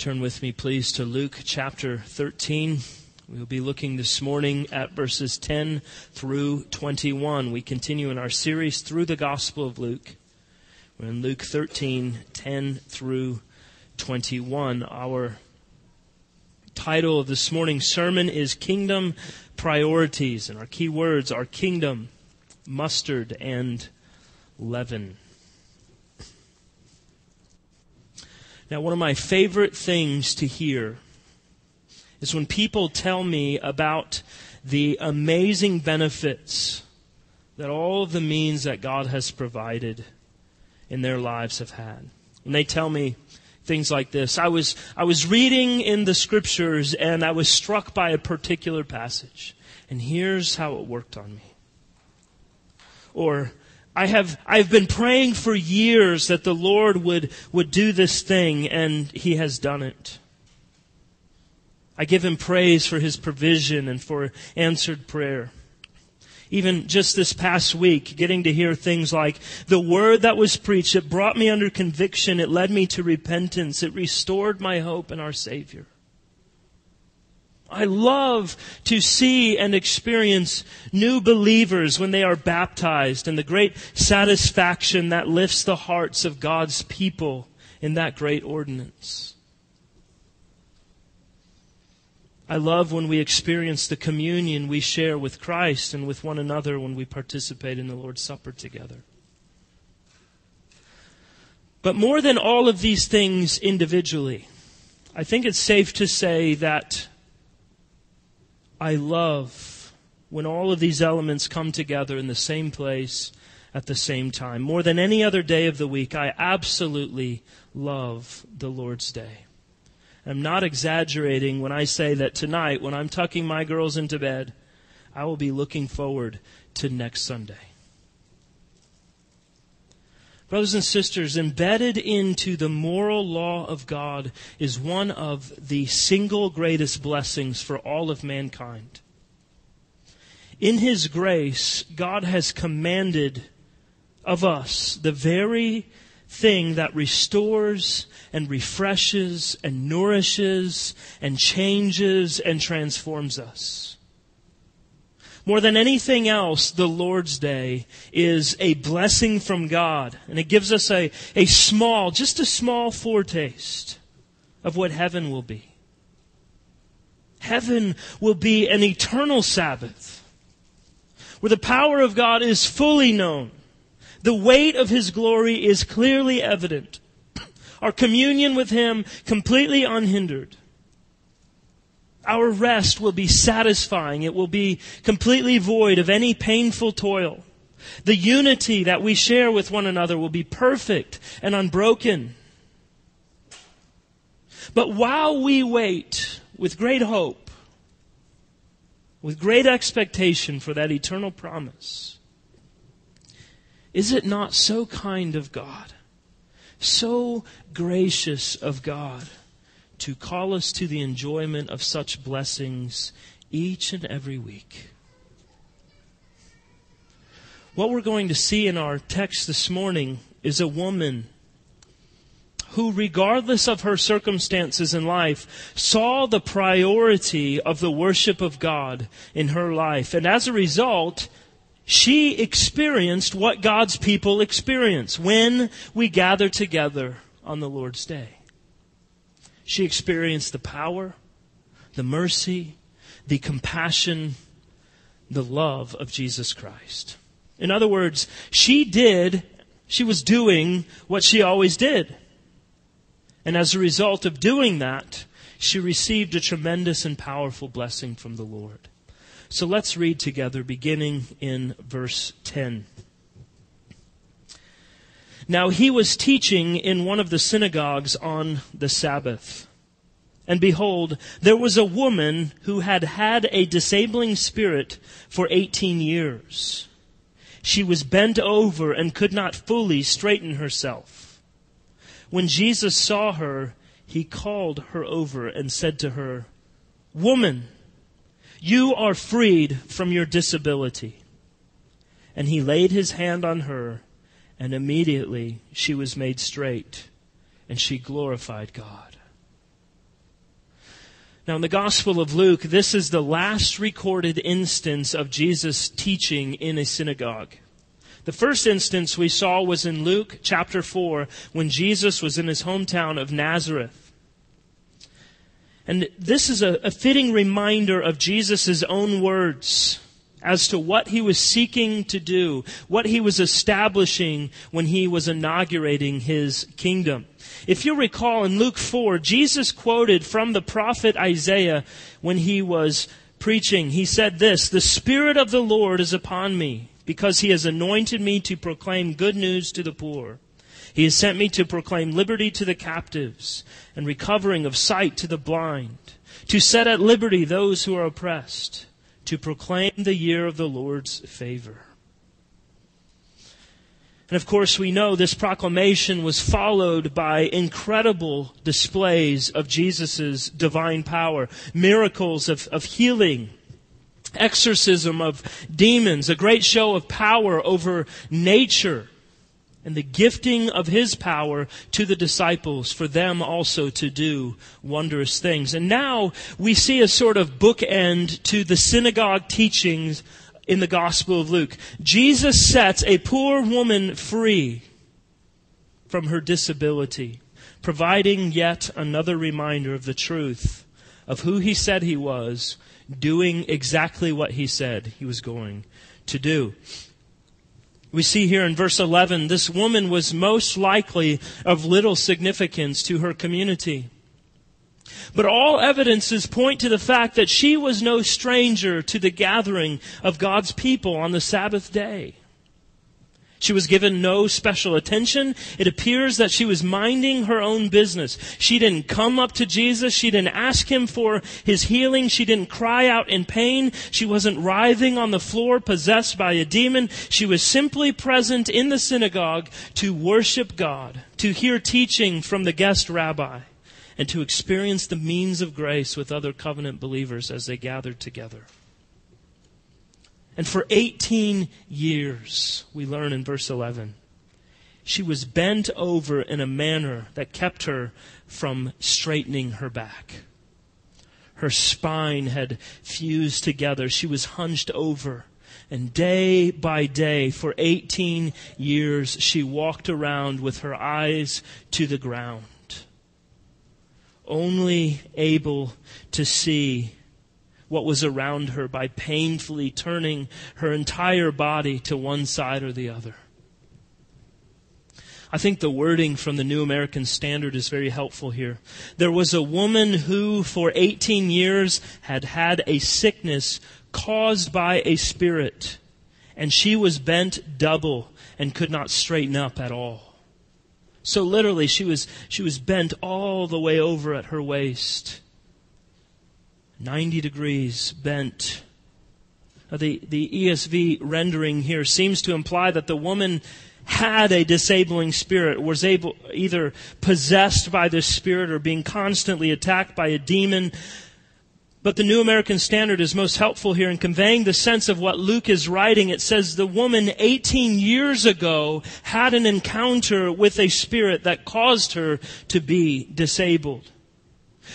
Turn with me, please, to Luke chapter 13. We'll be looking this morning at verses 10 through 21. We continue in our series through the Gospel of Luke. We're in Luke 13, 10 through 21. Our title of this morning's sermon is Kingdom Priorities, and our key words are kingdom, mustard, and leaven. Now, one of my favorite things to hear is when people tell me about the amazing benefits that all of the means that God has provided in their lives have had. And they tell me things like this. I was, I was reading in the scriptures and I was struck by a particular passage. And here's how it worked on me. Or, I have, I've been praying for years that the Lord would, would do this thing, and He has done it. I give Him praise for His provision and for answered prayer. Even just this past week, getting to hear things like, the word that was preached, it brought me under conviction, it led me to repentance, it restored my hope in our Savior. I love to see and experience new believers when they are baptized and the great satisfaction that lifts the hearts of God's people in that great ordinance. I love when we experience the communion we share with Christ and with one another when we participate in the Lord's Supper together. But more than all of these things individually, I think it's safe to say that I love when all of these elements come together in the same place at the same time. More than any other day of the week, I absolutely love the Lord's Day. I'm not exaggerating when I say that tonight, when I'm tucking my girls into bed, I will be looking forward to next Sunday. Brothers and sisters, embedded into the moral law of God is one of the single greatest blessings for all of mankind. In His grace, God has commanded of us the very thing that restores and refreshes and nourishes and changes and transforms us. More than anything else, the Lord's Day is a blessing from God. And it gives us a, a small, just a small foretaste of what heaven will be. Heaven will be an eternal Sabbath where the power of God is fully known. The weight of His glory is clearly evident. Our communion with Him completely unhindered. Our rest will be satisfying. It will be completely void of any painful toil. The unity that we share with one another will be perfect and unbroken. But while we wait with great hope, with great expectation for that eternal promise, is it not so kind of God, so gracious of God? To call us to the enjoyment of such blessings each and every week. What we're going to see in our text this morning is a woman who, regardless of her circumstances in life, saw the priority of the worship of God in her life. And as a result, she experienced what God's people experience when we gather together on the Lord's day. She experienced the power, the mercy, the compassion, the love of Jesus Christ. In other words, she did, she was doing what she always did. And as a result of doing that, she received a tremendous and powerful blessing from the Lord. So let's read together, beginning in verse 10. Now he was teaching in one of the synagogues on the Sabbath. And behold, there was a woman who had had a disabling spirit for 18 years. She was bent over and could not fully straighten herself. When Jesus saw her, he called her over and said to her, Woman, you are freed from your disability. And he laid his hand on her and immediately she was made straight, and she glorified God. Now, in the Gospel of Luke, this is the last recorded instance of Jesus teaching in a synagogue. The first instance we saw was in Luke chapter 4 when Jesus was in his hometown of Nazareth. And this is a, a fitting reminder of Jesus' own words as to what he was seeking to do, what he was establishing when he was inaugurating his kingdom. If you recall in Luke 4, Jesus quoted from the prophet Isaiah when he was preaching. He said this, The Spirit of the Lord is upon me because he has anointed me to proclaim good news to the poor. He has sent me to proclaim liberty to the captives and recovering of sight to the blind, to set at liberty those who are oppressed, to proclaim the year of the Lord's favor. And of course, we know this proclamation was followed by incredible displays of Jesus' divine power, miracles of, of healing, exorcism of demons, a great show of power over nature, and the gifting of his power to the disciples for them also to do wondrous things. And now we see a sort of bookend to the synagogue teachings in the Gospel of Luke. Jesus sets a poor woman free from her disability, providing yet another reminder of the truth of who he said he was doing exactly what he said he was going to do. We see here in verse 11, this woman was most likely of little significance to her community. But all evidences point to the fact that she was no stranger to the gathering of God's people on the Sabbath day. She was given no special attention. It appears that she was minding her own business. She didn't come up to Jesus. She didn't ask him for his healing. She didn't cry out in pain. She wasn't writhing on the floor possessed by a demon. She was simply present in the synagogue to worship God, to hear teaching from the guest rabbi, and to experience the means of grace with other covenant believers as they gathered together. And for 18 years, we learn in verse 11, she was bent over in a manner that kept her from straightening her back. Her spine had fused together. She was hunched over. And day by day, for 18 years, she walked around with her eyes to the ground, only able to see what was around her by painfully turning her entire body to one side or the other. I think the wording from the New American Standard is very helpful here. There was a woman who, for 18 years, had had a sickness caused by a spirit, and she was bent double and could not straighten up at all. So literally, she was, she was bent all the way over at her waist. 90 degrees bent. The, the ESV rendering here seems to imply that the woman had a disabling spirit, was able, either possessed by this spirit or being constantly attacked by a demon. But the New American Standard is most helpful here in conveying the sense of what Luke is writing. It says the woman 18 years ago had an encounter with a spirit that caused her to be disabled.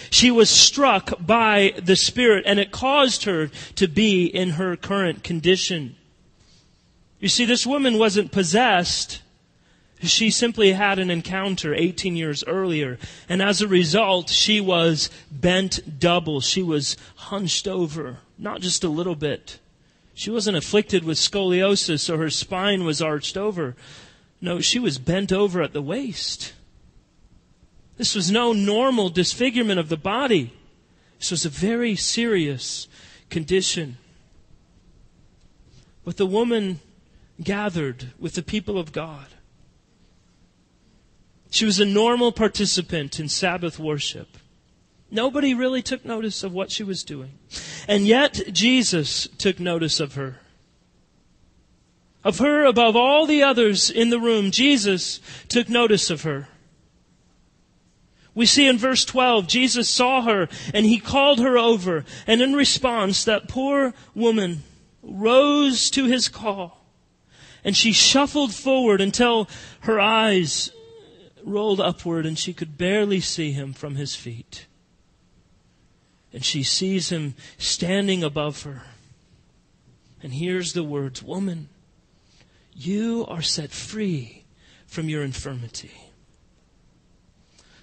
She was struck by the Spirit and it caused her to be in her current condition. You see, this woman wasn't possessed. She simply had an encounter 18 years earlier. And as a result, she was bent double. She was hunched over. Not just a little bit. She wasn't afflicted with scoliosis or her spine was arched over. No, she was bent over at the waist. This was no normal disfigurement of the body. This was a very serious condition. But the woman gathered with the people of God. She was a normal participant in Sabbath worship. Nobody really took notice of what she was doing. And yet, Jesus took notice of her. Of her above all the others in the room, Jesus took notice of her. We see in verse 12, Jesus saw her and he called her over. And in response, that poor woman rose to his call. And she shuffled forward until her eyes rolled upward and she could barely see him from his feet. And she sees him standing above her and hears the words, Woman, you are set free from your infirmity.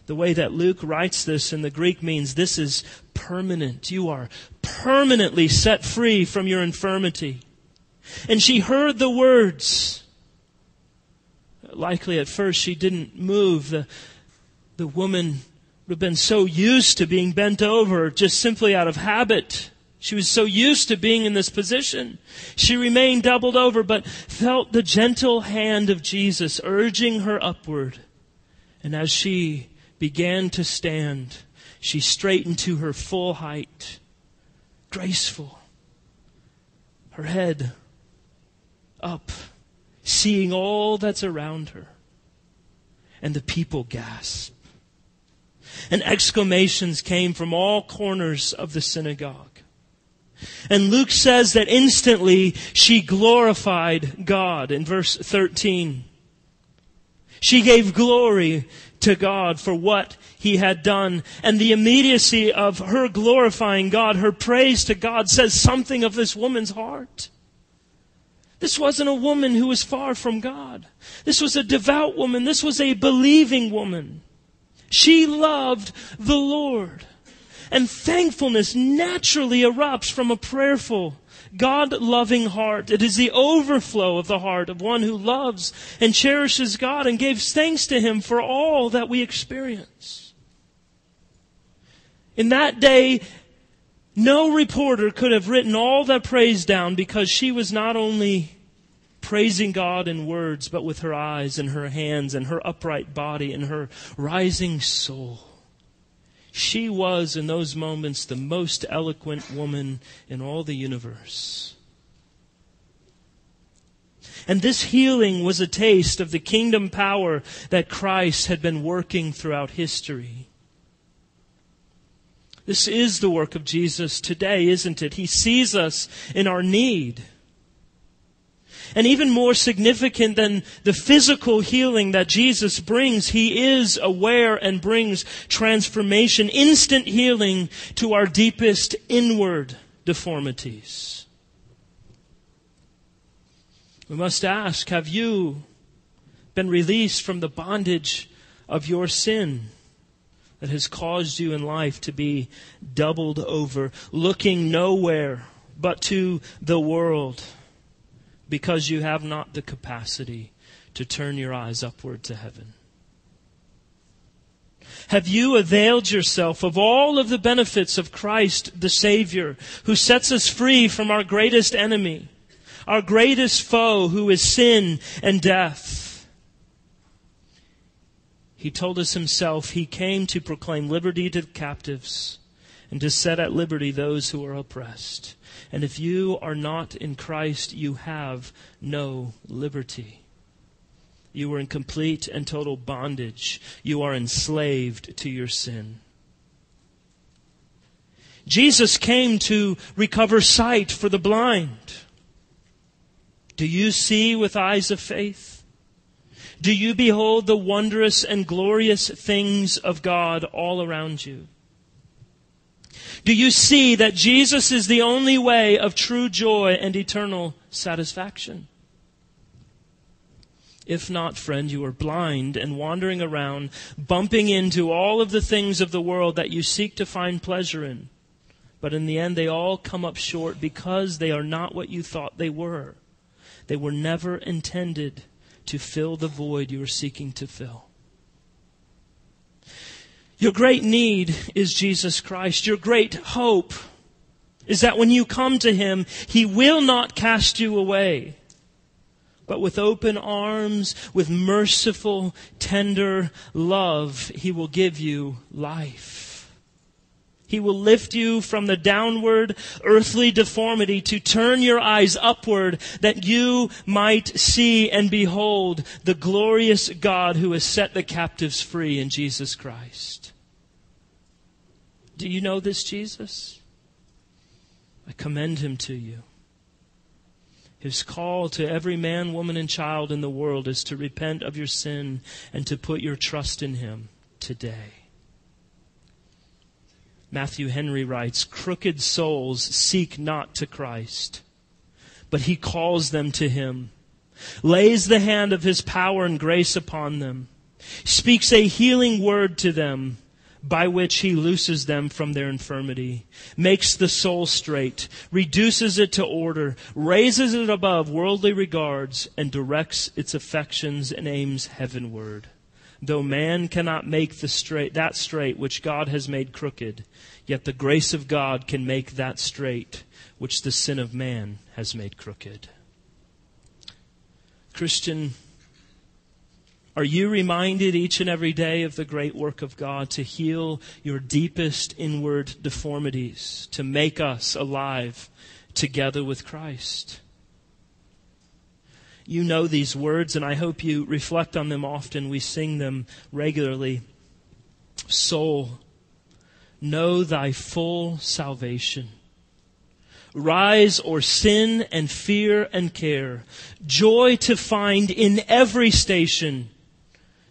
The way that Luke writes this in the Greek means this is permanent. You are permanently set free from your infirmity. And she heard the words. Likely at first she didn't move. The, the woman would have been so used to being bent over just simply out of habit. She was so used to being in this position. She remained doubled over, but felt the gentle hand of Jesus urging her upward. And as she began to stand, she straightened to her full height, graceful, her head up, seeing all that's around her. And the people gasped. And exclamations came from all corners of the synagogue. And Luke says that instantly she glorified God in verse 13. She gave glory to God for what he had done. And the immediacy of her glorifying God, her praise to God says something of this woman's heart. This wasn't a woman who was far from God. This was a devout woman. This was a believing woman. She loved the Lord. And thankfulness naturally erupts from a prayerful, God loving heart. It is the overflow of the heart of one who loves and cherishes God and gives thanks to Him for all that we experience. In that day, no reporter could have written all that praise down because she was not only praising God in words, but with her eyes and her hands and her upright body and her rising soul. She was, in those moments, the most eloquent woman in all the universe. And this healing was a taste of the kingdom power that Christ had been working throughout history. This is the work of Jesus today, isn't it? He sees us in our need. And even more significant than the physical healing that Jesus brings, He is aware and brings transformation, instant healing to our deepest inward deformities. We must ask, have you been released from the bondage of your sin? that has caused you in life to be doubled over, looking nowhere but to the world because you have not the capacity to turn your eyes upward to heaven? Have you availed yourself of all of the benefits of Christ the Savior, who sets us free from our greatest enemy, our greatest foe, who is sin and death? He told us himself he came to proclaim liberty to the captives and to set at liberty those who are oppressed. And if you are not in Christ, you have no liberty. You are in complete and total bondage. You are enslaved to your sin. Jesus came to recover sight for the blind. Do you see with eyes of faith? Do you behold the wondrous and glorious things of God all around you? Do you see that Jesus is the only way of true joy and eternal satisfaction? If not, friend, you are blind and wandering around, bumping into all of the things of the world that you seek to find pleasure in. But in the end, they all come up short because they are not what you thought they were. They were never intended to fill the void you are seeking to fill. Your great need is Jesus Christ. Your great hope is that when you come to Him, He will not cast you away, but with open arms, with merciful, tender love, He will give you life. He will lift you from the downward earthly deformity to turn your eyes upward that you might see and behold the glorious God who has set the captives free in Jesus Christ. Do you know this Jesus? I commend him to you. His call to every man, woman, and child in the world is to repent of your sin and to put your trust in him today. Matthew Henry writes, crooked souls seek not to Christ, but he calls them to him, lays the hand of his power and grace upon them, speaks a healing word to them, by which he looses them from their infirmity, makes the soul straight, reduces it to order, raises it above worldly regards, and directs its affections and aims heavenward. Though man cannot make the straight, that straight which God has made crooked, yet the grace of God can make that straight which the sin of man has made crooked. Christian, are you reminded each and every day of the great work of God to heal your deepest inward deformities, to make us alive together with Christ? You know these words, and I hope you reflect on them often. We sing them regularly. Soul, know thy full salvation. Rise or sin and fear and care. Joy to find in every station.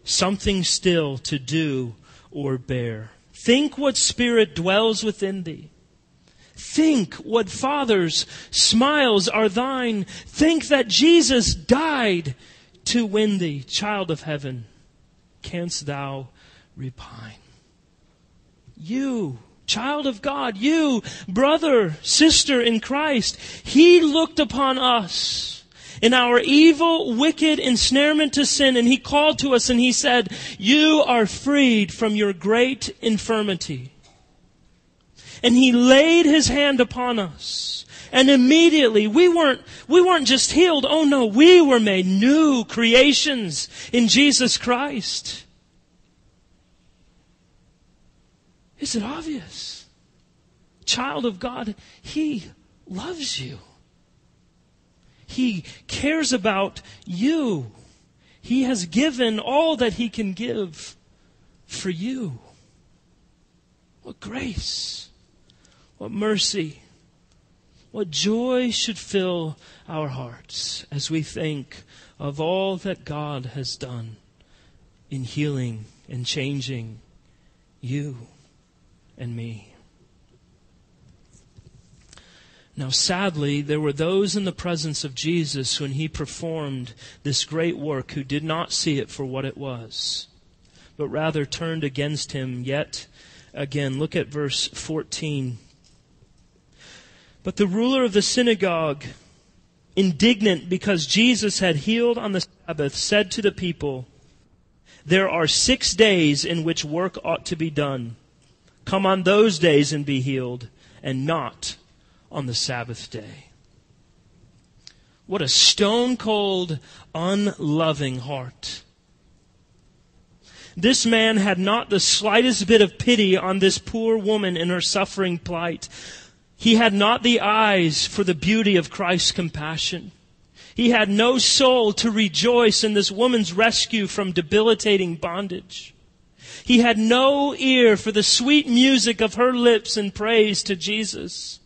Something still to do or bear. Think what spirit dwells within thee. Think what Father's smiles are thine. Think that Jesus died to win thee, child of heaven. Canst thou repine? You, child of God, you, brother, sister in Christ, He looked upon us in our evil, wicked ensnarement to sin, and He called to us and He said, You are freed from your great infirmity and he laid his hand upon us. And immediately we weren't, we weren't just healed. Oh no, we were made new creations in Jesus Christ. Is it obvious? Child of God, He loves you. He cares about you. He has given all that He can give for you. What grace. What mercy, what joy should fill our hearts as we think of all that God has done in healing and changing you and me. Now, sadly, there were those in the presence of Jesus when he performed this great work who did not see it for what it was, but rather turned against him yet again. Look at verse 14. But the ruler of the synagogue, indignant because Jesus had healed on the Sabbath, said to the people, There are six days in which work ought to be done. Come on those days and be healed, and not on the Sabbath day. What a stone cold, unloving heart. This man had not the slightest bit of pity on this poor woman in her suffering plight. He had not the eyes for the beauty of Christ's compassion. He had no soul to rejoice in this woman's rescue from debilitating bondage. He had no ear for the sweet music of her lips in praise to Jesus.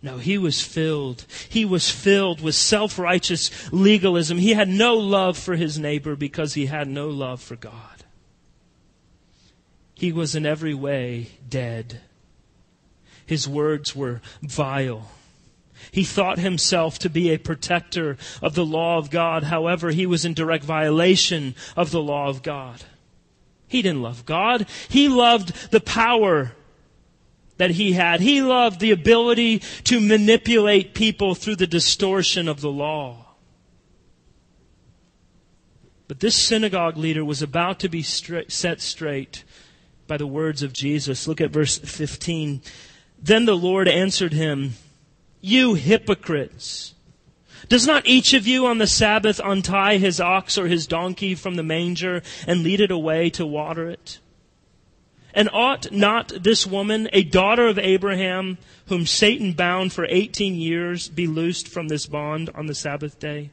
No, he was filled. He was filled with self-righteous legalism. He had no love for his neighbor because he had no love for God. He was in every way dead his words were vile. He thought himself to be a protector of the law of God. However, he was in direct violation of the law of God. He didn't love God. He loved the power that he had. He loved the ability to manipulate people through the distortion of the law. But this synagogue leader was about to be set straight by the words of Jesus. Look at verse 15. Then the Lord answered him, You hypocrites! Does not each of you on the Sabbath untie his ox or his donkey from the manger and lead it away to water it? And ought not this woman, a daughter of Abraham, whom Satan bound for 18 years, be loosed from this bond on the Sabbath day?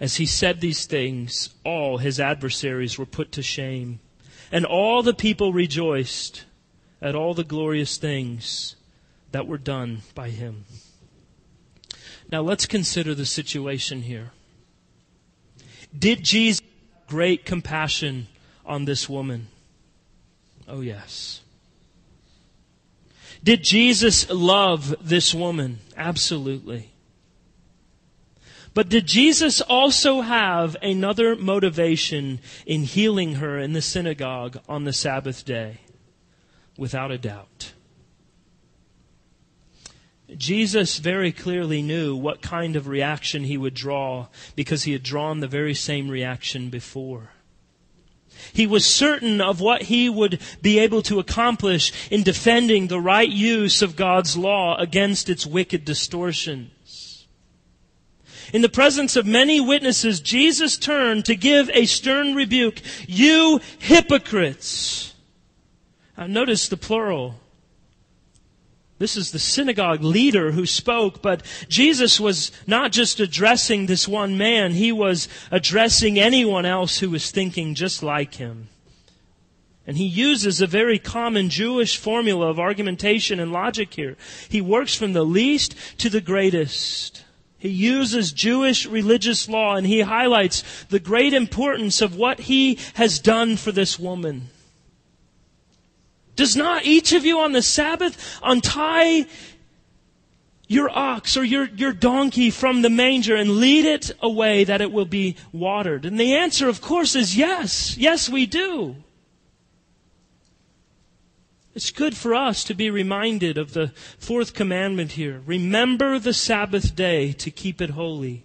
As he said these things, all his adversaries were put to shame, and all the people rejoiced at all the glorious things that were done by him. Now let's consider the situation here. Did Jesus have great compassion on this woman? Oh, yes. Did Jesus love this woman? Absolutely. But did Jesus also have another motivation in healing her in the synagogue on the Sabbath day? Without a doubt. Jesus very clearly knew what kind of reaction he would draw because he had drawn the very same reaction before. He was certain of what he would be able to accomplish in defending the right use of God's law against its wicked distortions. In the presence of many witnesses, Jesus turned to give a stern rebuke. You hypocrites! Now notice the plural. This is the synagogue leader who spoke, but Jesus was not just addressing this one man, he was addressing anyone else who was thinking just like him. And he uses a very common Jewish formula of argumentation and logic here. He works from the least to the greatest. He uses Jewish religious law and he highlights the great importance of what he has done for this woman. Does not each of you on the Sabbath untie your ox or your, your donkey from the manger and lead it away that it will be watered? And the answer, of course, is yes. Yes, we do. It's good for us to be reminded of the fourth commandment here. Remember the Sabbath day to keep it holy.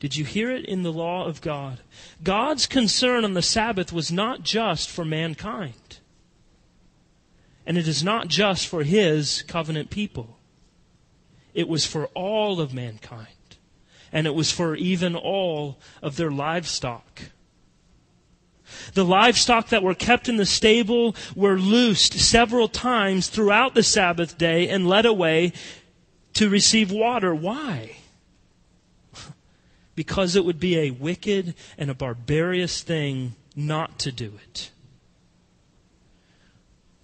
Did you hear it in the law of God? God's concern on the Sabbath was not just for mankind. And it is not just for His covenant people. It was for all of mankind. And it was for even all of their livestock. The livestock that were kept in the stable were loosed several times throughout the Sabbath day and led away to receive water. Why? Because it would be a wicked and a barbarous thing not to do it.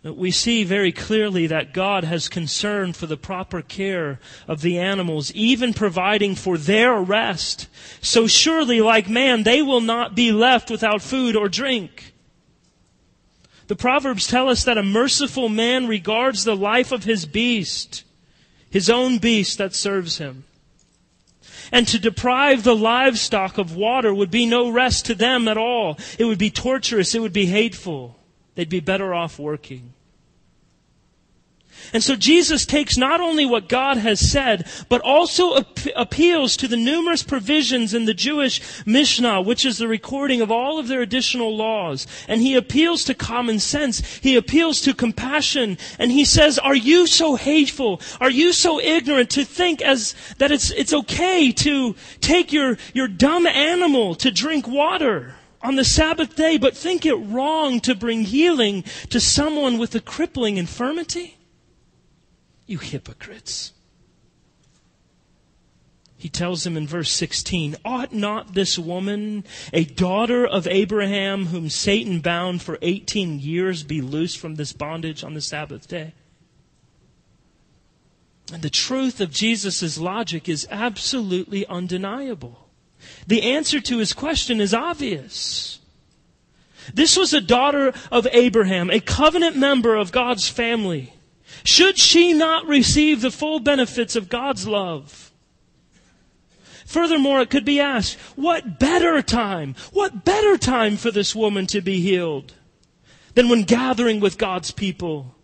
We see very clearly that God has concern for the proper care of the animals, even providing for their rest. So surely, like man, they will not be left without food or drink. The Proverbs tell us that a merciful man regards the life of his beast, his own beast that serves him. And to deprive the livestock of water would be no rest to them at all. It would be torturous. It would be hateful. They'd be better off working. And so Jesus takes not only what God has said, but also ap- appeals to the numerous provisions in the Jewish Mishnah, which is the recording of all of their additional laws. And he appeals to common sense. He appeals to compassion. And he says, are you so hateful? Are you so ignorant to think as, that it's, it's okay to take your, your dumb animal to drink water? on the Sabbath day, but think it wrong to bring healing to someone with a crippling infirmity? You hypocrites. He tells him in verse 16, Ought not this woman, a daughter of Abraham, whom Satan bound for 18 years, be loosed from this bondage on the Sabbath day? And the truth of Jesus' logic is absolutely undeniable. The answer to his question is obvious. This was a daughter of Abraham, a covenant member of God's family. Should she not receive the full benefits of God's love? Furthermore, it could be asked, what better time, what better time for this woman to be healed than when gathering with God's people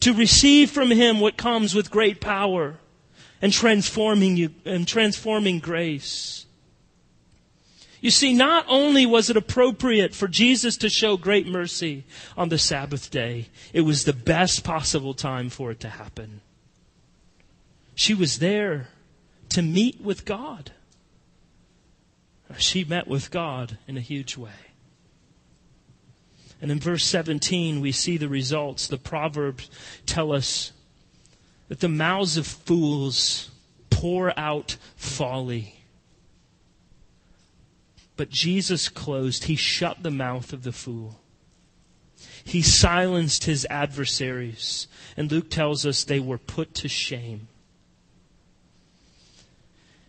to receive from Him what comes with great power and transforming you, and transforming grace? You see, not only was it appropriate for Jesus to show great mercy on the Sabbath day, it was the best possible time for it to happen. She was there to meet with God. She met with God in a huge way. And in verse 17, we see the results. The Proverbs tell us that the mouths of fools pour out folly. But Jesus closed, he shut the mouth of the fool. He silenced his adversaries. And Luke tells us they were put to shame.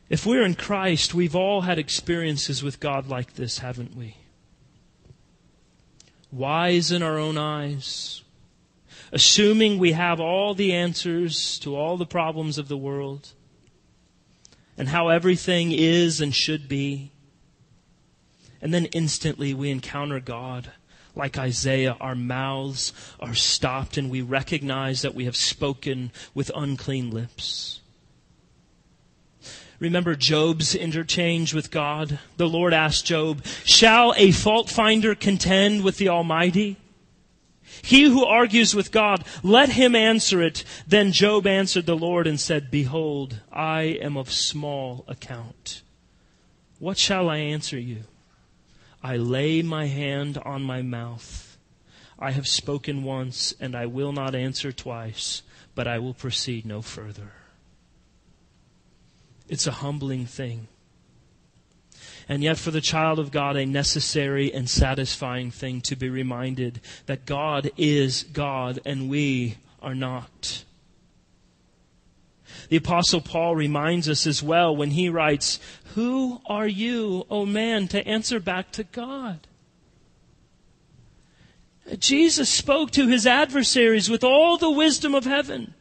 If we're in Christ, we've all had experiences with God like this, haven't we? Wise in our own eyes, assuming we have all the answers to all the problems of the world and how everything is and should be. And then instantly we encounter God. Like Isaiah, our mouths are stopped and we recognize that we have spoken with unclean lips. Remember Job's interchange with God? The Lord asked Job, Shall a fault finder contend with the Almighty? He who argues with God, let him answer it. Then Job answered the Lord and said, Behold, I am of small account. What shall I answer you? I lay my hand on my mouth. I have spoken once, and I will not answer twice, but I will proceed no further. It's a humbling thing. And yet, for the child of God, a necessary and satisfying thing to be reminded that God is God and we are not. The apostle Paul reminds us as well when he writes, Who are you, O man, to answer back to God? Jesus spoke to his adversaries with all the wisdom of heaven.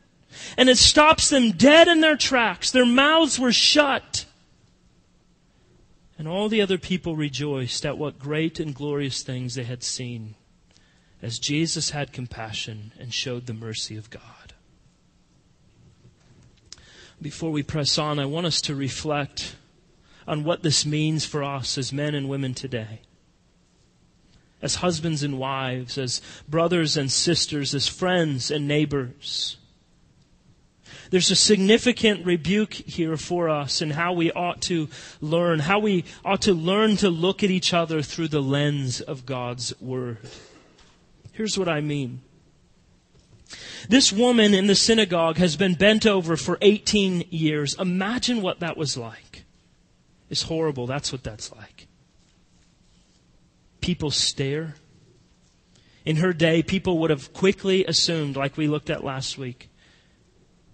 And it stops them dead in their tracks. Their mouths were shut. And all the other people rejoiced at what great and glorious things they had seen as Jesus had compassion and showed the mercy of God. Before we press on, I want us to reflect on what this means for us as men and women today. As husbands and wives, as brothers and sisters, as friends and neighbors. There's a significant rebuke here for us in how we ought to learn, how we ought to learn to look at each other through the lens of God's Word. Here's what I mean. This woman in the synagogue has been bent over for 18 years. Imagine what that was like. It's horrible. That's what that's like. People stare. In her day, people would have quickly assumed, like we looked at last week,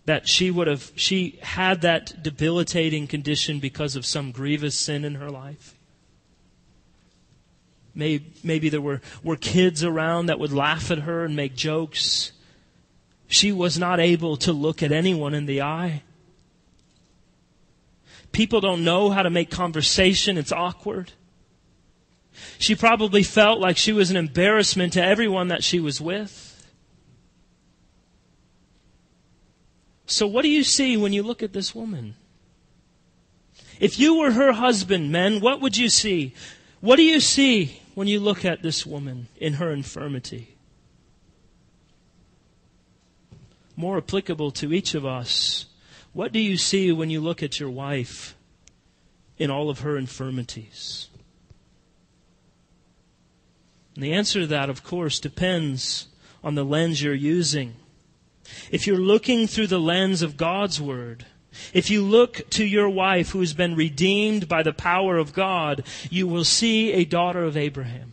that she would have, she had that debilitating condition because of some grievous sin in her life. Maybe, maybe there were, were kids around that would laugh at her and make jokes. She was not able to look at anyone in the eye. People don't know how to make conversation. It's awkward. She probably felt like she was an embarrassment to everyone that she was with. So, what do you see when you look at this woman? If you were her husband, men, what would you see? What do you see when you look at this woman in her infirmity? More applicable to each of us, what do you see when you look at your wife in all of her infirmities? And the answer to that, of course, depends on the lens you're using. If you're looking through the lens of God's Word, if you look to your wife who has been redeemed by the power of God, you will see a daughter of Abraham.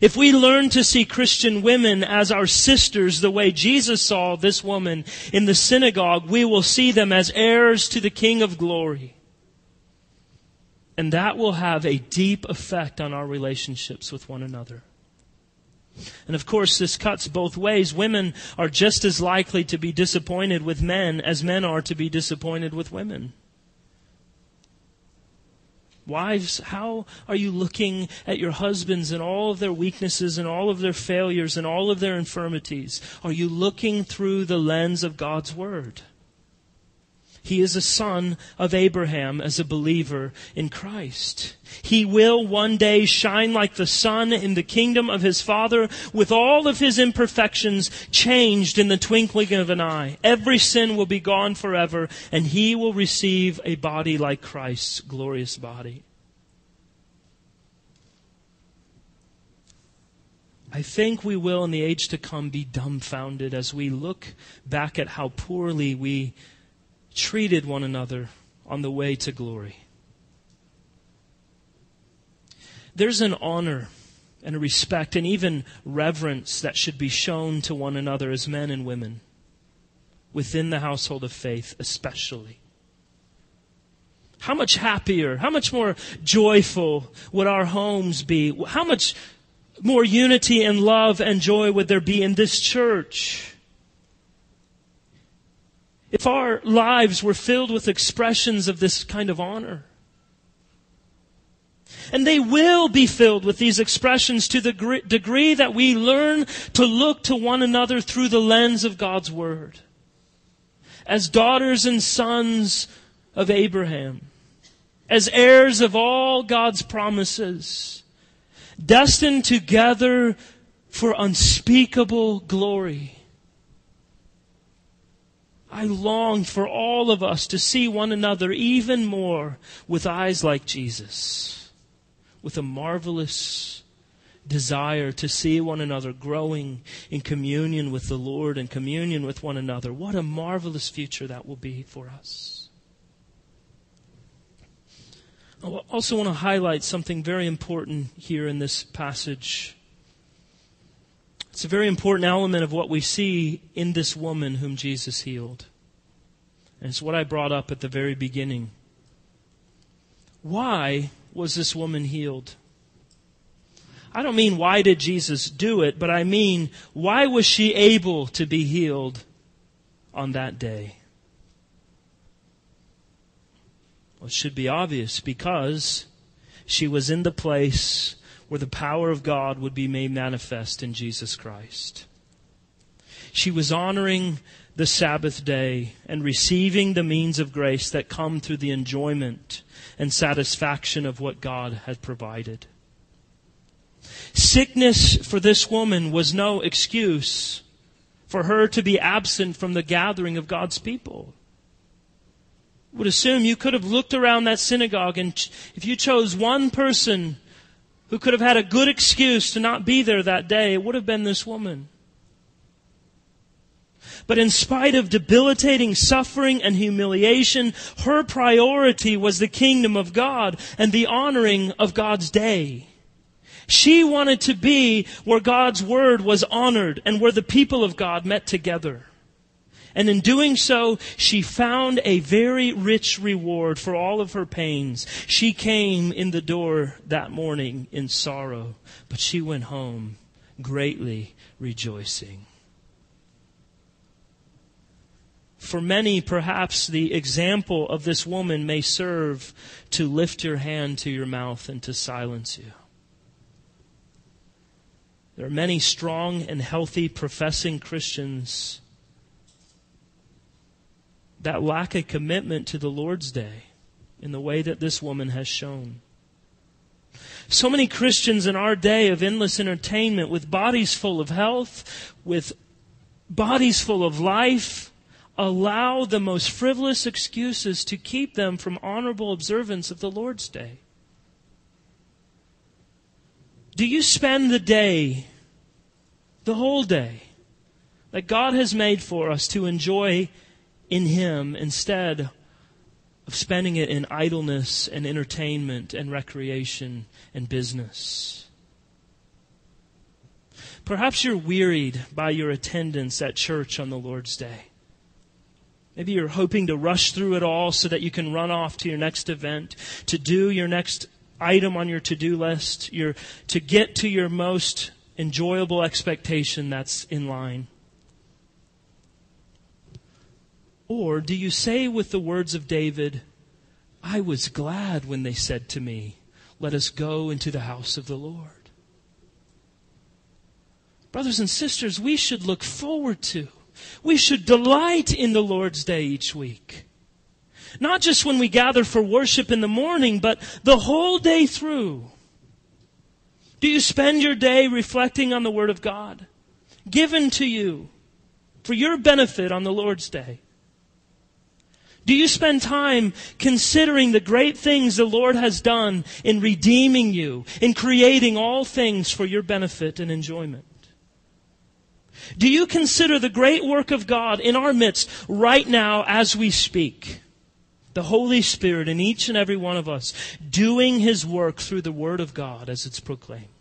If we learn to see Christian women as our sisters the way Jesus saw this woman in the synagogue, we will see them as heirs to the King of glory. And that will have a deep effect on our relationships with one another. And of course, this cuts both ways. Women are just as likely to be disappointed with men as men are to be disappointed with women. Wives, how are you looking at your husbands and all of their weaknesses and all of their failures and all of their infirmities? Are you looking through the lens of God's Word? He is a son of Abraham as a believer in Christ. He will one day shine like the sun in the kingdom of his Father with all of his imperfections changed in the twinkling of an eye. Every sin will be gone forever and he will receive a body like Christ's glorious body. I think we will in the age to come be dumbfounded as we look back at how poorly we treated one another on the way to glory. There's an honor and a respect and even reverence that should be shown to one another as men and women within the household of faith, especially. How much happier, how much more joyful would our homes be? How much more unity and love and joy would there be in this church? If our lives were filled with expressions of this kind of honor. And they will be filled with these expressions to the degree that we learn to look to one another through the lens of God's Word. As daughters and sons of Abraham. As heirs of all God's promises. Destined together for unspeakable glory. I long for all of us to see one another even more with eyes like Jesus, with a marvelous desire to see one another growing in communion with the Lord and communion with one another. What a marvelous future that will be for us. I also want to highlight something very important here in this passage. It's a very important element of what we see in this woman whom Jesus healed. And it's what I brought up at the very beginning. Why was this woman healed? I don't mean why did Jesus do it, but I mean why was she able to be healed on that day? Well, it should be obvious because she was in the place where the power of God would be made manifest in Jesus Christ. She was honoring the Sabbath day and receiving the means of grace that come through the enjoyment and satisfaction of what God had provided. Sickness for this woman was no excuse for her to be absent from the gathering of God's people. would assume you could have looked around that synagogue and if you chose one person who could have had a good excuse to not be there that day, it would have been this woman. But in spite of debilitating suffering and humiliation, her priority was the kingdom of God and the honoring of God's day. She wanted to be where God's word was honored and where the people of God met together. And in doing so, she found a very rich reward for all of her pains. She came in the door that morning in sorrow, but she went home greatly rejoicing. For many, perhaps the example of this woman may serve to lift your hand to your mouth and to silence you. There are many strong and healthy professing Christians that lack a commitment to the Lord's Day in the way that this woman has shown. So many Christians in our day of endless entertainment with bodies full of health, with bodies full of life, allow the most frivolous excuses to keep them from honorable observance of the Lord's Day. Do you spend the day, the whole day, that God has made for us to enjoy in Him instead of spending it in idleness and entertainment and recreation and business. Perhaps you're wearied by your attendance at church on the Lord's Day. Maybe you're hoping to rush through it all so that you can run off to your next event, to do your next item on your to-do list, your, to get to your most enjoyable expectation that's in line. Or do you say with the words of David, I was glad when they said to me, Let us go into the house of the Lord? Brothers and sisters, we should look forward to, we should delight in the Lord's day each week. Not just when we gather for worship in the morning, but the whole day through. Do you spend your day reflecting on the Word of God given to you for your benefit on the Lord's day? Do you spend time considering the great things the Lord has done in redeeming you, in creating all things for your benefit and enjoyment? Do you consider the great work of God in our midst right now as we speak? The Holy Spirit in each and every one of us doing His work through the Word of God as it's proclaimed.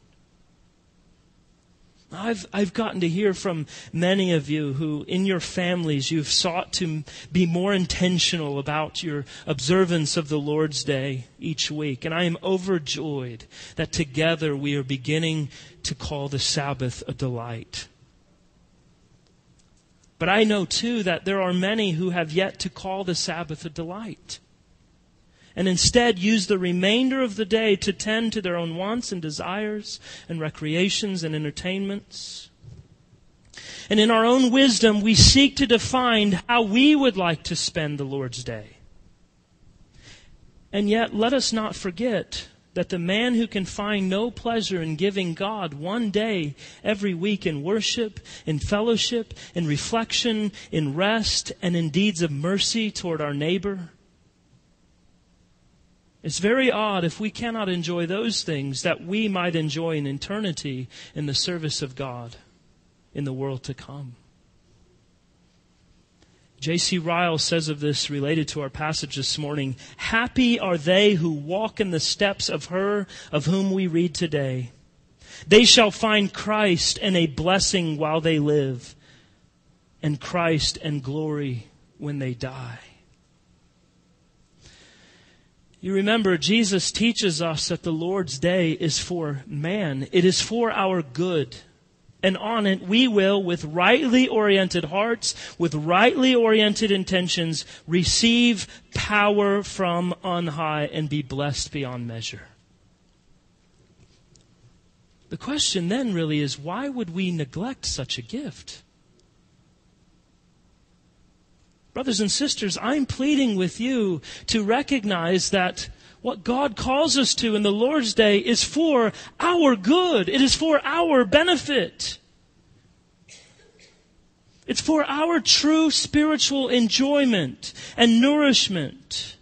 I've, I've gotten to hear from many of you who, in your families, you've sought to be more intentional about your observance of the Lord's Day each week. And I am overjoyed that together we are beginning to call the Sabbath a delight. But I know too that there are many who have yet to call the Sabbath a delight and instead use the remainder of the day to tend to their own wants and desires and recreations and entertainments. And in our own wisdom, we seek to define how we would like to spend the Lord's day. And yet, let us not forget that the man who can find no pleasure in giving God one day every week in worship, in fellowship, in reflection, in rest, and in deeds of mercy toward our neighbor, it's very odd if we cannot enjoy those things that we might enjoy in eternity in the service of God in the world to come. J.C. Ryle says of this related to our passage this morning Happy are they who walk in the steps of her of whom we read today. They shall find Christ and a blessing while they live, and Christ and glory when they die. You remember, Jesus teaches us that the Lord's day is for man. It is for our good. And on it, we will, with rightly oriented hearts, with rightly oriented intentions, receive power from on high and be blessed beyond measure. The question then really is why would we neglect such a gift? Brothers and sisters, I'm pleading with you to recognize that what God calls us to in the Lord's Day is for our good. It is for our benefit. It's for our true spiritual enjoyment and nourishment.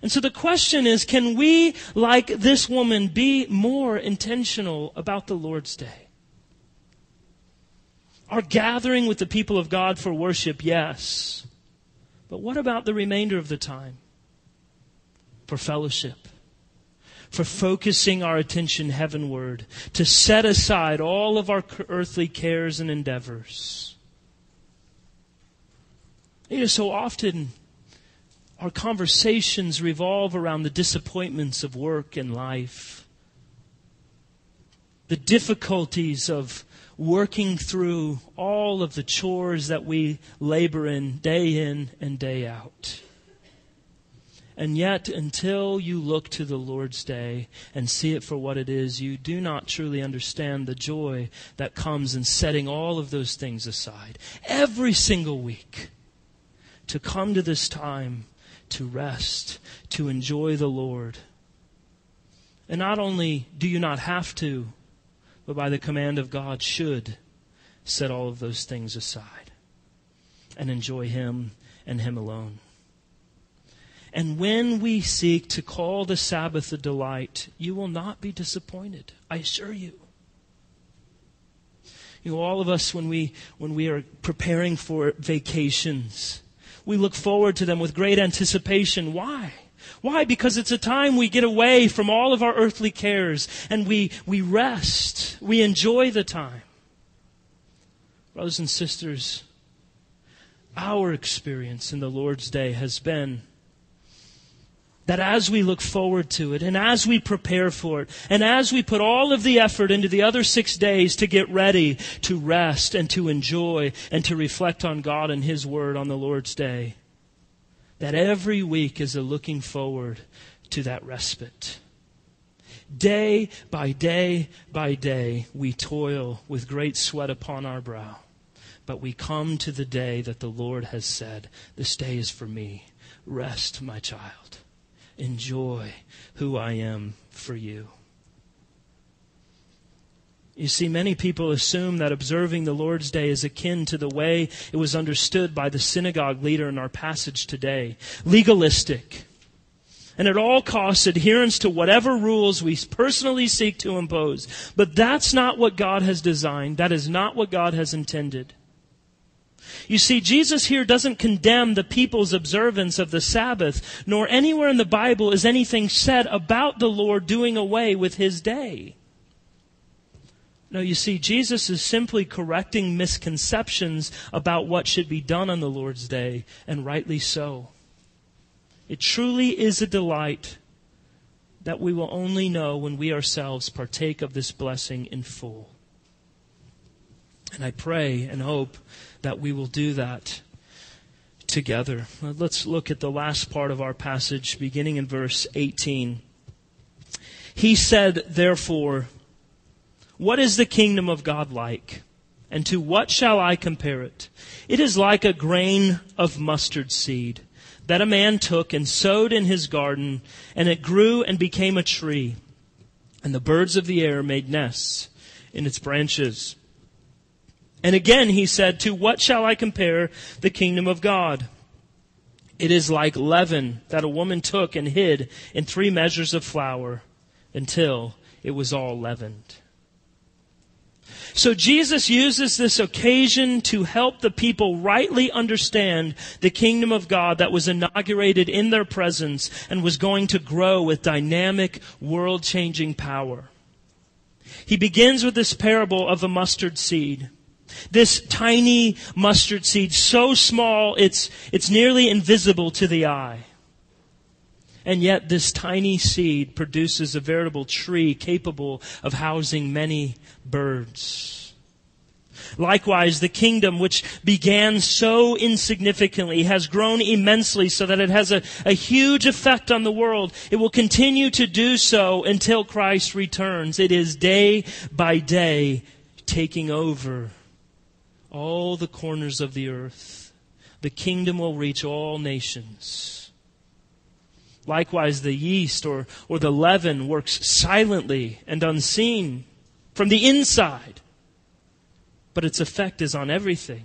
And so the question is, can we, like this woman, be more intentional about the Lord's Day? Our gathering with the people of God for worship, yes. But what about the remainder of the time? For fellowship, for focusing our attention heavenward, to set aside all of our earthly cares and endeavors. You know, so often our conversations revolve around the disappointments of work and life, the difficulties of working through all of the chores that we labor in day in and day out. And yet, until you look to the Lord's day and see it for what it is, you do not truly understand the joy that comes in setting all of those things aside every single week to come to this time to rest, to enjoy the Lord. And not only do you not have to, but by the command of God should set all of those things aside and enjoy Him and Him alone. And when we seek to call the Sabbath a delight, you will not be disappointed. I assure you. You know, all of us, when we, when we are preparing for vacations, we look forward to them with great anticipation. Why? Why? Because it's a time we get away from all of our earthly cares and we, we rest. We enjoy the time. Brothers and sisters, our experience in the Lord's Day has been that as we look forward to it and as we prepare for it and as we put all of the effort into the other six days to get ready to rest and to enjoy and to reflect on God and His Word on the Lord's Day, that every week is a looking forward to that respite. Day by day by day, we toil with great sweat upon our brow. But we come to the day that the Lord has said, This day is for me. Rest, my child. Enjoy who I am for you. You see, many people assume that observing the Lord's Day is akin to the way it was understood by the synagogue leader in our passage today legalistic, and at all costs adherence to whatever rules we personally seek to impose. But that's not what God has designed. That is not what God has intended. You see, Jesus here doesn't condemn the people's observance of the Sabbath, nor anywhere in the Bible is anything said about the Lord doing away with his day. No, you see, Jesus is simply correcting misconceptions about what should be done on the Lord's day, and rightly so. It truly is a delight that we will only know when we ourselves partake of this blessing in full. And I pray and hope that we will do that together. Let's look at the last part of our passage, beginning in verse 18. He said, therefore, what is the kingdom of God like? And to what shall I compare it? It is like a grain of mustard seed that a man took and sowed in his garden, and it grew and became a tree. And the birds of the air made nests in its branches. And again he said, To what shall I compare the kingdom of God? It is like leaven that a woman took and hid in three measures of flour until it was all leavened. So Jesus uses this occasion to help the people rightly understand the kingdom of God that was inaugurated in their presence and was going to grow with dynamic, world changing power. He begins with this parable of the mustard seed. This tiny mustard seed, so small it's, it's nearly invisible to the eye. And yet this tiny seed produces a veritable tree capable of housing many birds. Likewise, the kingdom which began so insignificantly has grown immensely so that it has a, a huge effect on the world. It will continue to do so until Christ returns. It is day by day taking over all the corners of the earth. The kingdom will reach all nations. Likewise, the yeast or, or the leaven works silently and unseen from the inside, but its effect is on everything.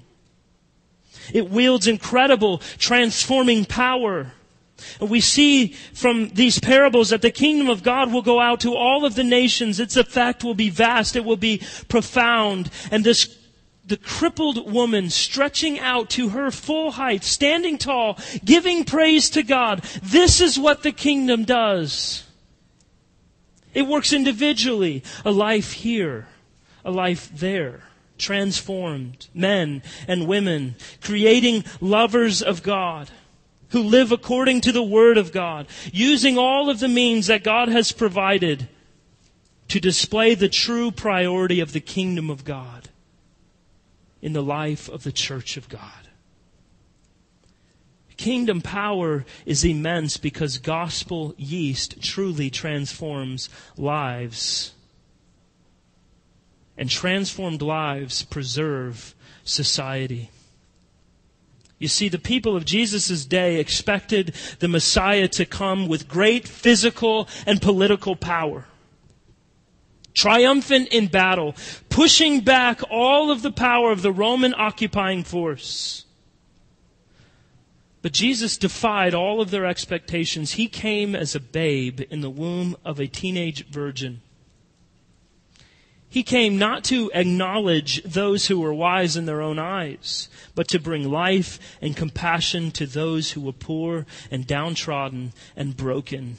It wields incredible transforming power. And we see from these parables that the kingdom of God will go out to all of the nations. Its effect will be vast. It will be profound. And this the crippled woman stretching out to her full height, standing tall, giving praise to God. This is what the kingdom does. It works individually. A life here, a life there. Transformed men and women, creating lovers of God who live according to the Word of God, using all of the means that God has provided to display the true priority of the kingdom of God in the life of the church of God. Kingdom power is immense because gospel yeast truly transforms lives. And transformed lives preserve society. You see, the people of Jesus' day expected the Messiah to come with great physical and political power triumphant in battle, pushing back all of the power of the Roman occupying force. But Jesus defied all of their expectations. He came as a babe in the womb of a teenage virgin. He came not to acknowledge those who were wise in their own eyes, but to bring life and compassion to those who were poor and downtrodden and broken.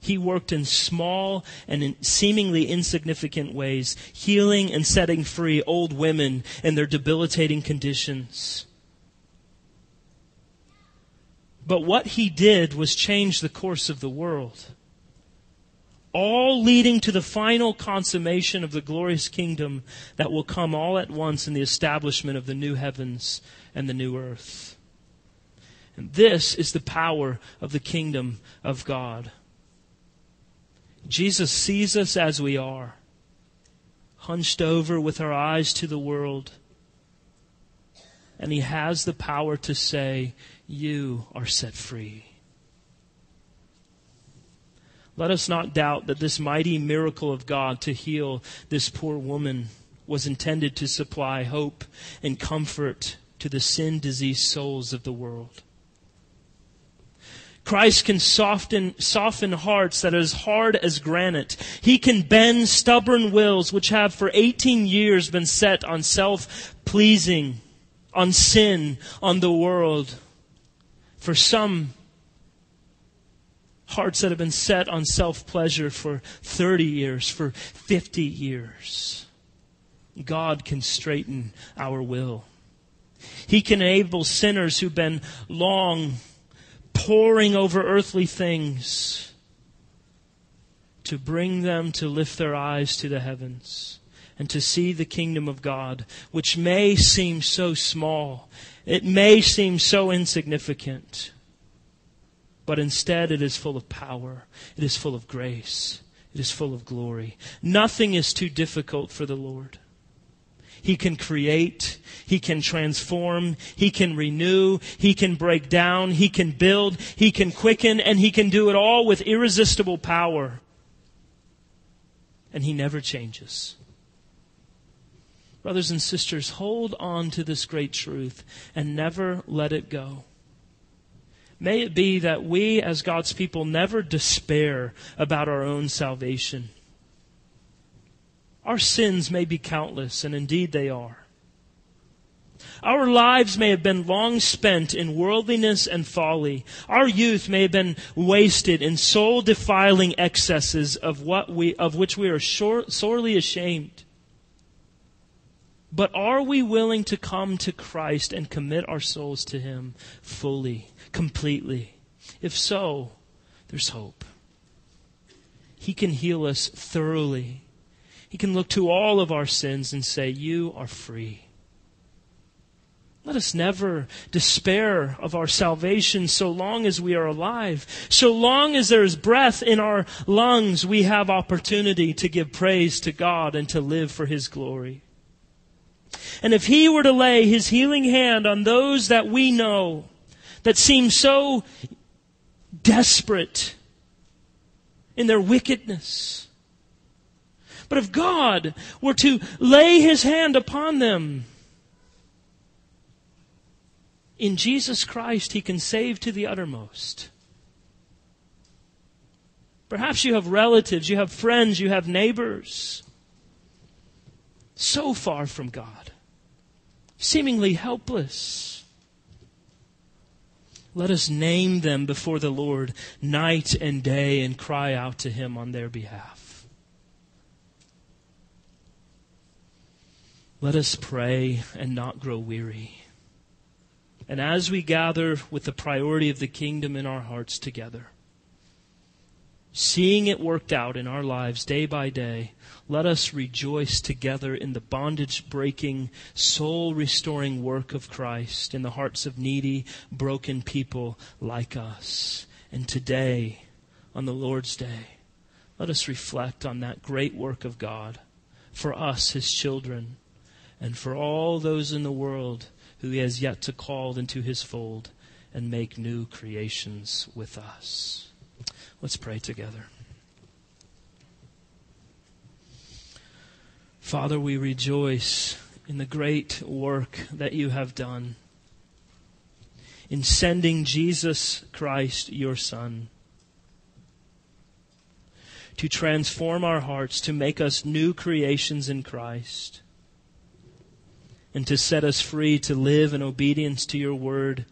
He worked in small and in seemingly insignificant ways, healing and setting free old women in their debilitating conditions. But what he did was change the course of the world. All leading to the final consummation of the glorious kingdom that will come all at once in the establishment of the new heavens and the new earth. And this is the power of the kingdom of God. Jesus sees us as we are, hunched over with our eyes to the world. And he has the power to say, You are set free. Let us not doubt that this mighty miracle of God to heal this poor woman was intended to supply hope and comfort to the sin diseased souls of the world. Christ can soften, soften hearts that are as hard as granite. He can bend stubborn wills which have for 18 years been set on self-pleasing, on sin, on the world. For some, hearts that have been set on self-pleasure for 30 years, for 50 years. God can straighten our will. He can enable sinners who've been long poring over earthly things to bring them to lift their eyes to the heavens and to see the kingdom of God, which may seem so small. It may seem so insignificant. But instead, it is full of power. It is full of grace. It is full of glory. Nothing is too difficult for the Lord. He can create. He can transform. He can renew. He can break down. He can build. He can quicken. And He can do it all with irresistible power. And He never changes. Brothers and sisters, hold on to this great truth and never let it go. May it be that we, as God's people, never despair about our own salvation. Our sins may be countless, and indeed they are. Our lives may have been long spent in worldliness and folly. Our youth may have been wasted in soul defiling excesses of what we, of which we are sorely ashamed. But are we willing to come to Christ and commit our souls to Him fully, completely? If so, there's hope. He can heal us thoroughly he can look to all of our sins and say, You are free. Let us never despair of our salvation so long as we are alive. So long as there is breath in our lungs, we have opportunity to give praise to God and to live for His glory. And if He were to lay His healing hand on those that we know that seem so desperate in their wickedness, but if God were to lay his hand upon them, in Jesus Christ, he can save to the uttermost. Perhaps you have relatives, you have friends, you have neighbors so far from God, seemingly helpless. Let us name them before the Lord night and day and cry out to Him on their behalf. Let us pray and not grow weary. And as we gather with the priority of the kingdom in our hearts together, seeing it worked out in our lives day by day, let us rejoice together in the bondage breaking, soul restoring work of Christ in the hearts of needy, broken people like us. And today, on the Lord's Day, let us reflect on that great work of God for us, His children and for all those in the world who he has yet to call into his fold and make new creations with us. Let's pray together. Father, we rejoice in the great work that you have done in sending Jesus Christ, your Son, to transform our hearts, to make us new creations in Christ and to set us free to live in obedience to your word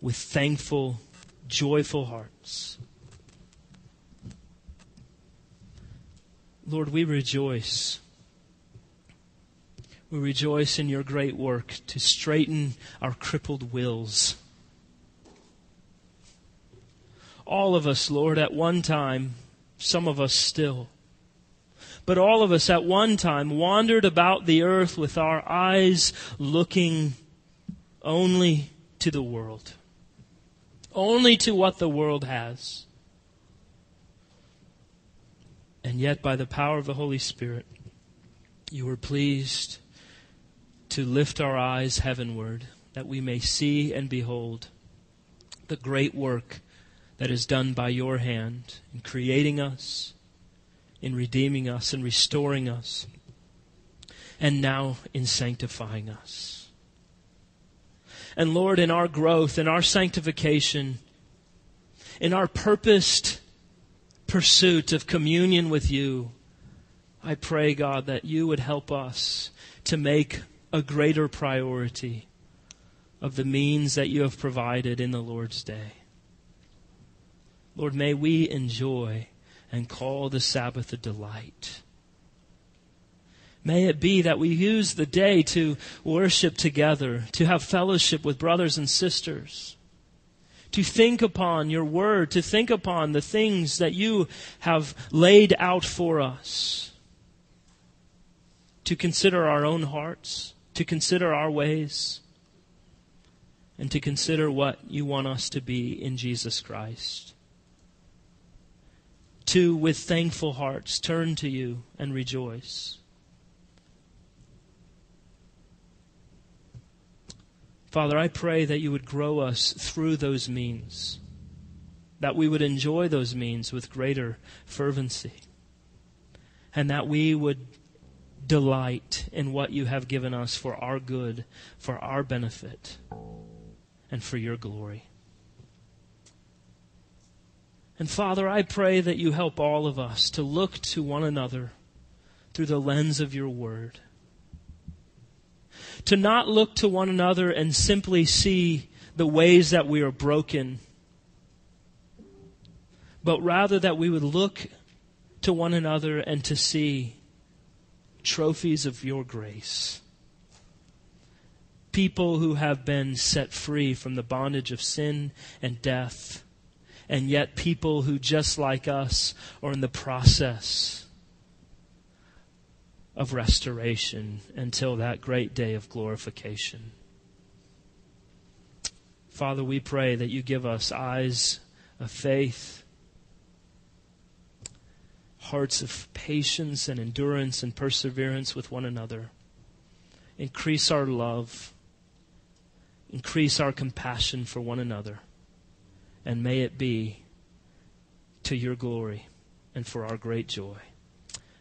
with thankful, joyful hearts. Lord, we rejoice. We rejoice in your great work to straighten our crippled wills. All of us, Lord, at one time, some of us still, but all of us at one time wandered about the earth with our eyes looking only to the world, only to what the world has. And yet, by the power of the Holy Spirit, you were pleased to lift our eyes heavenward that we may see and behold the great work that is done by your hand in creating us in redeeming us and restoring us, and now in sanctifying us. And Lord, in our growth, in our sanctification, in our purposed pursuit of communion with you, I pray, God, that you would help us to make a greater priority of the means that you have provided in the Lord's day. Lord, may we enjoy and call the Sabbath a delight. May it be that we use the day to worship together, to have fellowship with brothers and sisters, to think upon your word, to think upon the things that you have laid out for us, to consider our own hearts, to consider our ways, and to consider what you want us to be in Jesus Christ. To, with thankful hearts, turn to you and rejoice. Father, I pray that you would grow us through those means, that we would enjoy those means with greater fervency, and that we would delight in what you have given us for our good, for our benefit, and for your glory. And Father, I pray that you help all of us to look to one another through the lens of your word to not look to one another and simply see the ways that we are broken, but rather that we would look to one another and to see trophies of your grace. People who have been set free from the bondage of sin and death, and yet people who, just like us, are in the process of restoration until that great day of glorification. Father, we pray that you give us eyes of faith, hearts of patience and endurance and perseverance with one another. Increase our love, increase our compassion for one another, and may it be to your glory and for our great joy.